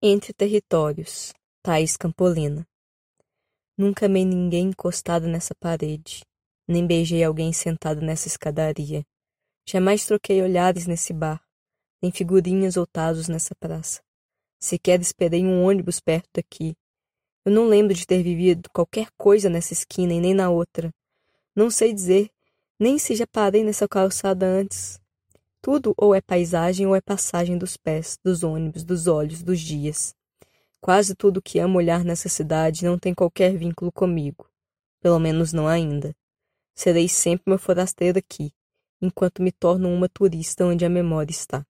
Entre territórios, Thaís Campolina. Nunca amei ninguém encostado nessa parede, nem beijei alguém sentado nessa escadaria. Jamais troquei olhares nesse bar, nem figurinhas ou tazos nessa praça. Sequer esperei um ônibus perto daqui. Eu não lembro de ter vivido qualquer coisa nessa esquina e nem na outra. Não sei dizer nem se já parei nessa calçada antes. Tudo ou é paisagem ou é passagem dos pés, dos ônibus, dos olhos, dos dias. Quase tudo que amo olhar nessa cidade não tem qualquer vínculo comigo. Pelo menos não ainda. Serei sempre uma forasteira aqui, enquanto me torno uma turista onde a memória está.